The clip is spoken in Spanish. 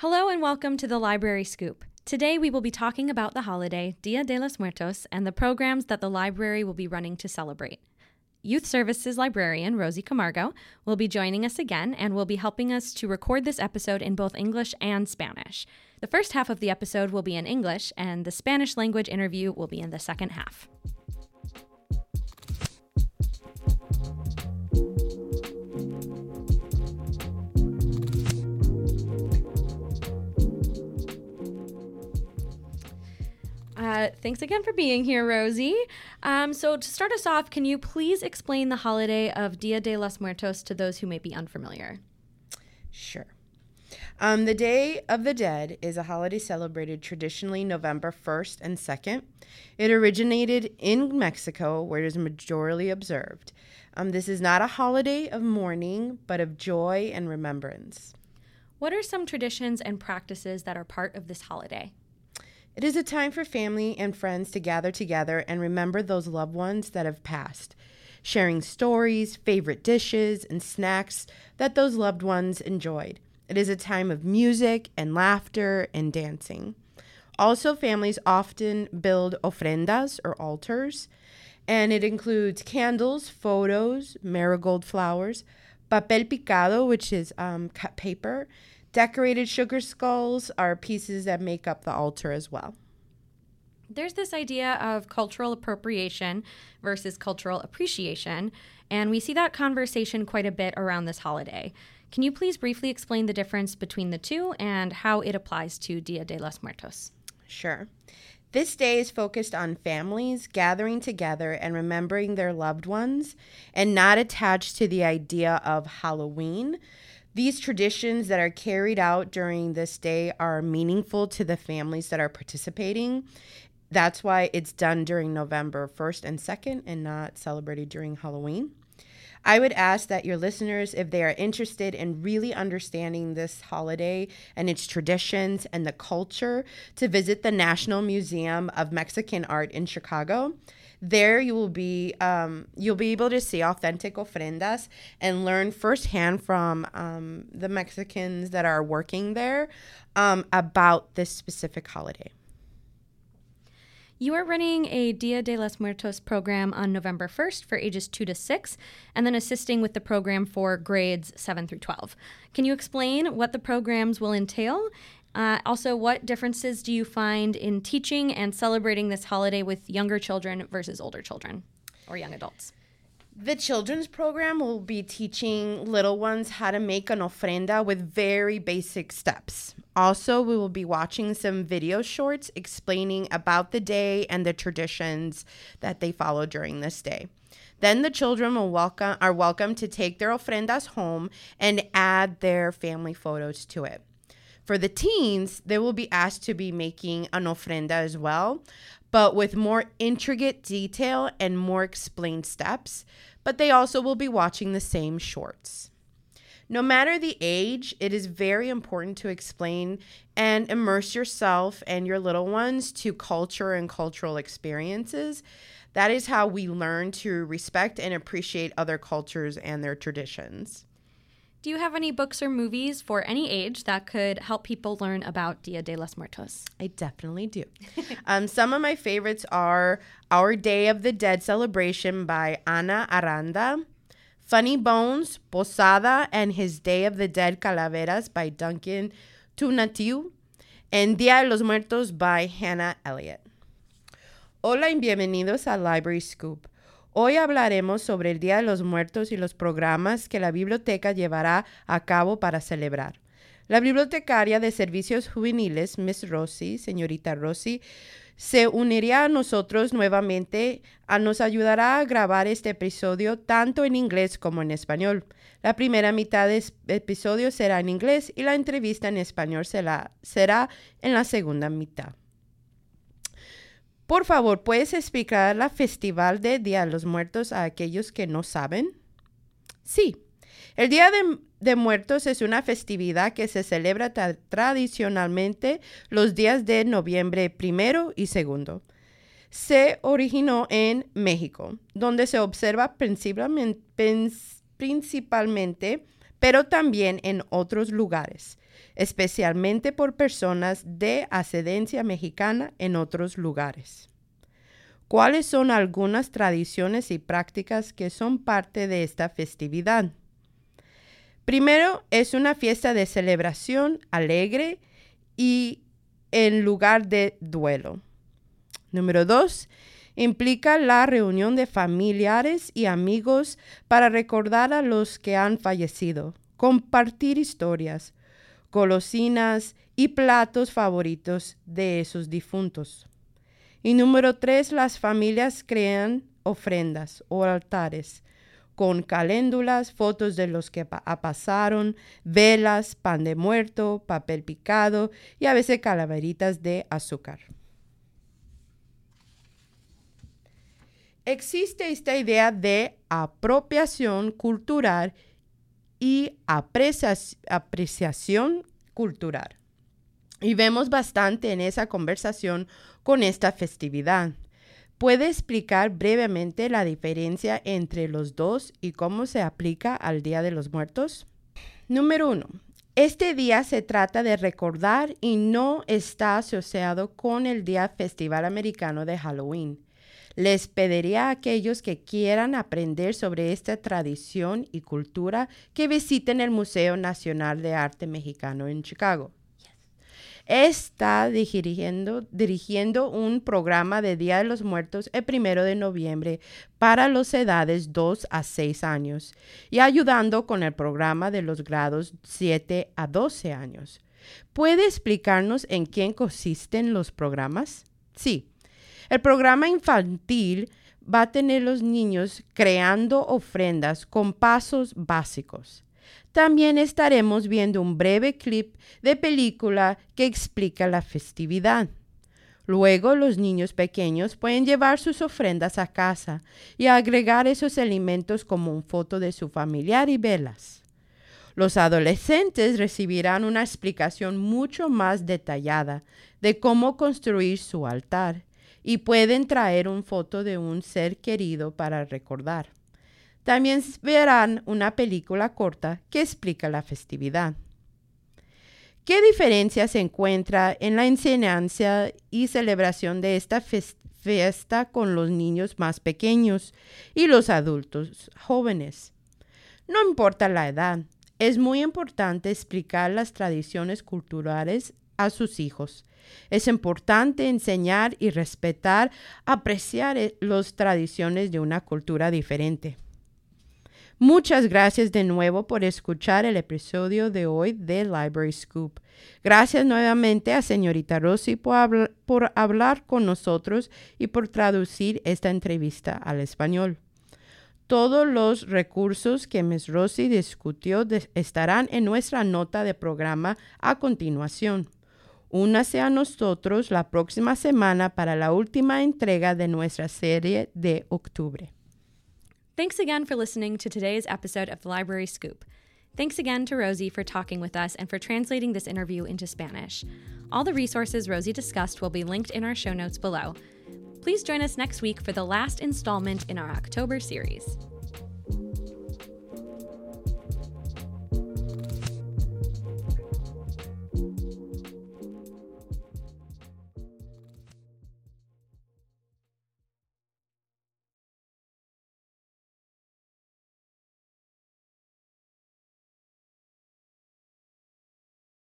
Hello and welcome to the Library Scoop. Today we will be talking about the holiday, Dia de los Muertos, and the programs that the library will be running to celebrate. Youth Services librarian Rosie Camargo will be joining us again and will be helping us to record this episode in both English and Spanish. The first half of the episode will be in English, and the Spanish language interview will be in the second half. Uh, thanks again for being here, Rosie. Um, so, to start us off, can you please explain the holiday of Dia de los Muertos to those who may be unfamiliar? Sure. Um, the Day of the Dead is a holiday celebrated traditionally November 1st and 2nd. It originated in Mexico, where it is majorly observed. Um, this is not a holiday of mourning, but of joy and remembrance. What are some traditions and practices that are part of this holiday? It is a time for family and friends to gather together and remember those loved ones that have passed, sharing stories, favorite dishes, and snacks that those loved ones enjoyed. It is a time of music and laughter and dancing. Also, families often build ofrendas or altars, and it includes candles, photos, marigold flowers, papel picado, which is um, cut paper, Decorated sugar skulls are pieces that make up the altar as well. There's this idea of cultural appropriation versus cultural appreciation, and we see that conversation quite a bit around this holiday. Can you please briefly explain the difference between the two and how it applies to Dia de los Muertos? Sure. This day is focused on families gathering together and remembering their loved ones and not attached to the idea of Halloween, these traditions that are carried out during this day are meaningful to the families that are participating. That's why it's done during November 1st and 2nd and not celebrated during Halloween. I would ask that your listeners, if they are interested in really understanding this holiday and its traditions and the culture, to visit the National Museum of Mexican Art in Chicago. There you will be um, you'll be able to see authentic ofrendas and learn firsthand from um, the Mexicans that are working there um, about this specific holiday. You are running a Dia de los Muertos program on November 1st for ages 2 to 6, and then assisting with the program for grades 7 through 12. Can you explain what the programs will entail uh, also, what differences do you find in teaching and celebrating this holiday with younger children versus older children or young adults? The children's program will be teaching little ones how to make an ofrenda with very basic steps. Also, we will be watching some video shorts explaining about the day and the traditions that they follow during this day. Then the children welcome, are welcome to take their ofrendas home and add their family photos to it. For the teens, they will be asked to be making an ofrenda as well, but with more intricate detail and more explained steps. But they also will be watching the same shorts. No matter the age, it is very important to explain and immerse yourself and your little ones to culture and cultural experiences. That is how we learn to respect and appreciate other cultures and their traditions. Do you have any books or movies for any age that could help people learn about Dia de los Muertos? I definitely do. um, some of my favorites are Our Day of the Dead celebration by Ana Aranda, Funny Bones, Posada, and His Day of the Dead Calaveras by Duncan Tunatiu, and Dia de los Muertos by Hannah Elliott. Hola y bienvenidos a Library Scoop. Hoy hablaremos sobre el Día de los Muertos y los programas que la biblioteca llevará a cabo para celebrar. La bibliotecaria de servicios juveniles, Miss Rossi, señorita Rossi, se uniría a nosotros nuevamente, a nos ayudará a grabar este episodio tanto en inglés como en español. La primera mitad del episodio será en inglés y la entrevista en español será, será en la segunda mitad. Por favor, ¿puedes explicar la festival de Día de los Muertos a aquellos que no saben? Sí, el Día de, Muertos es una festividad que se celebra tradicionalmente los días de noviembre primero y segundo. Se originó en México, donde se observa principalmente pero también en otros lugares, especialmente por personas de ascendencia mexicana en otros lugares. ¿Cuáles son algunas tradiciones y prácticas que son parte de esta festividad? Primero, es una fiesta de celebración alegre y en lugar de duelo. Número dos, implica la reunión de familiares y amigos para recordar a los que han fallecido, compartir historias, golosinas y platos favoritos de esos difuntos. Y número tres, las familias crean ofrendas o altares con caléndulas, fotos de los que pasaron, velas, pan de muerto, papel picado y a veces calaveritas de azúcar. Existe esta idea de apropiación cultural y apreciación cultural. Y vemos bastante en esa conversación con esta festividad. ¿Puede explicar brevemente la diferencia entre los dos y cómo se aplica al Día de los Muertos? Número uno. Este día se trata de recordar y no está asociado con el Día Festival Americano de Halloween. Les pediría a aquellos que quieran aprender sobre esta tradición y cultura que visiten el Museo Nacional de Arte Mexicano en Chicago está dirigiendo, dirigiendo un programa de Día de los Muertos el primero de noviembre para las edades 2 a 6 años y ayudando con el programa de los grados 7 a 12 años. ¿Puede explicarnos en qué consisten los programas? Sí. El programa infantil va a tener los niños creando ofrendas con pasos básicos. También estaremos viendo un breve clip de película que explica la festividad. Luego los niños pequeños pueden llevar sus ofrendas a casa y agregar esos alimentos como un foto de su familiar y velas. Los adolescentes recibirán una explicación mucho más detallada de cómo construir su altar y pueden traer una foto de un ser querido para recordar. También verán una película corta que explica la festividad. ¿Qué diferencia se encuentra en la enseñanza y celebración de esta fiesta con los niños más pequeños y los adultos jóvenes? No importa la edad, es muy importante explicar las tradiciones culturales a sus hijos. Es importante enseñar y respetar, apreciar eh, las tradiciones de una cultura diferente. Muchas gracias de nuevo por escuchar el episodio de hoy de Library Scoop. Gracias nuevamente a señorita Rossi por, por hablar con nosotros y por traducir esta entrevista al español. Todos los recursos que Ms. Rossi discutió estarán en nuestra nota de programa a continuación. Únase a nosotros la próxima semana para la última entrega de nuestra serie de octubre. Thanks again for listening to today's episode of the Library Scoop. Thanks again to Rosie for talking with us and for translating this interview into Spanish. All the resources Rosie discussed will be linked in our show notes below. Please join us next week for the last installment in our October series.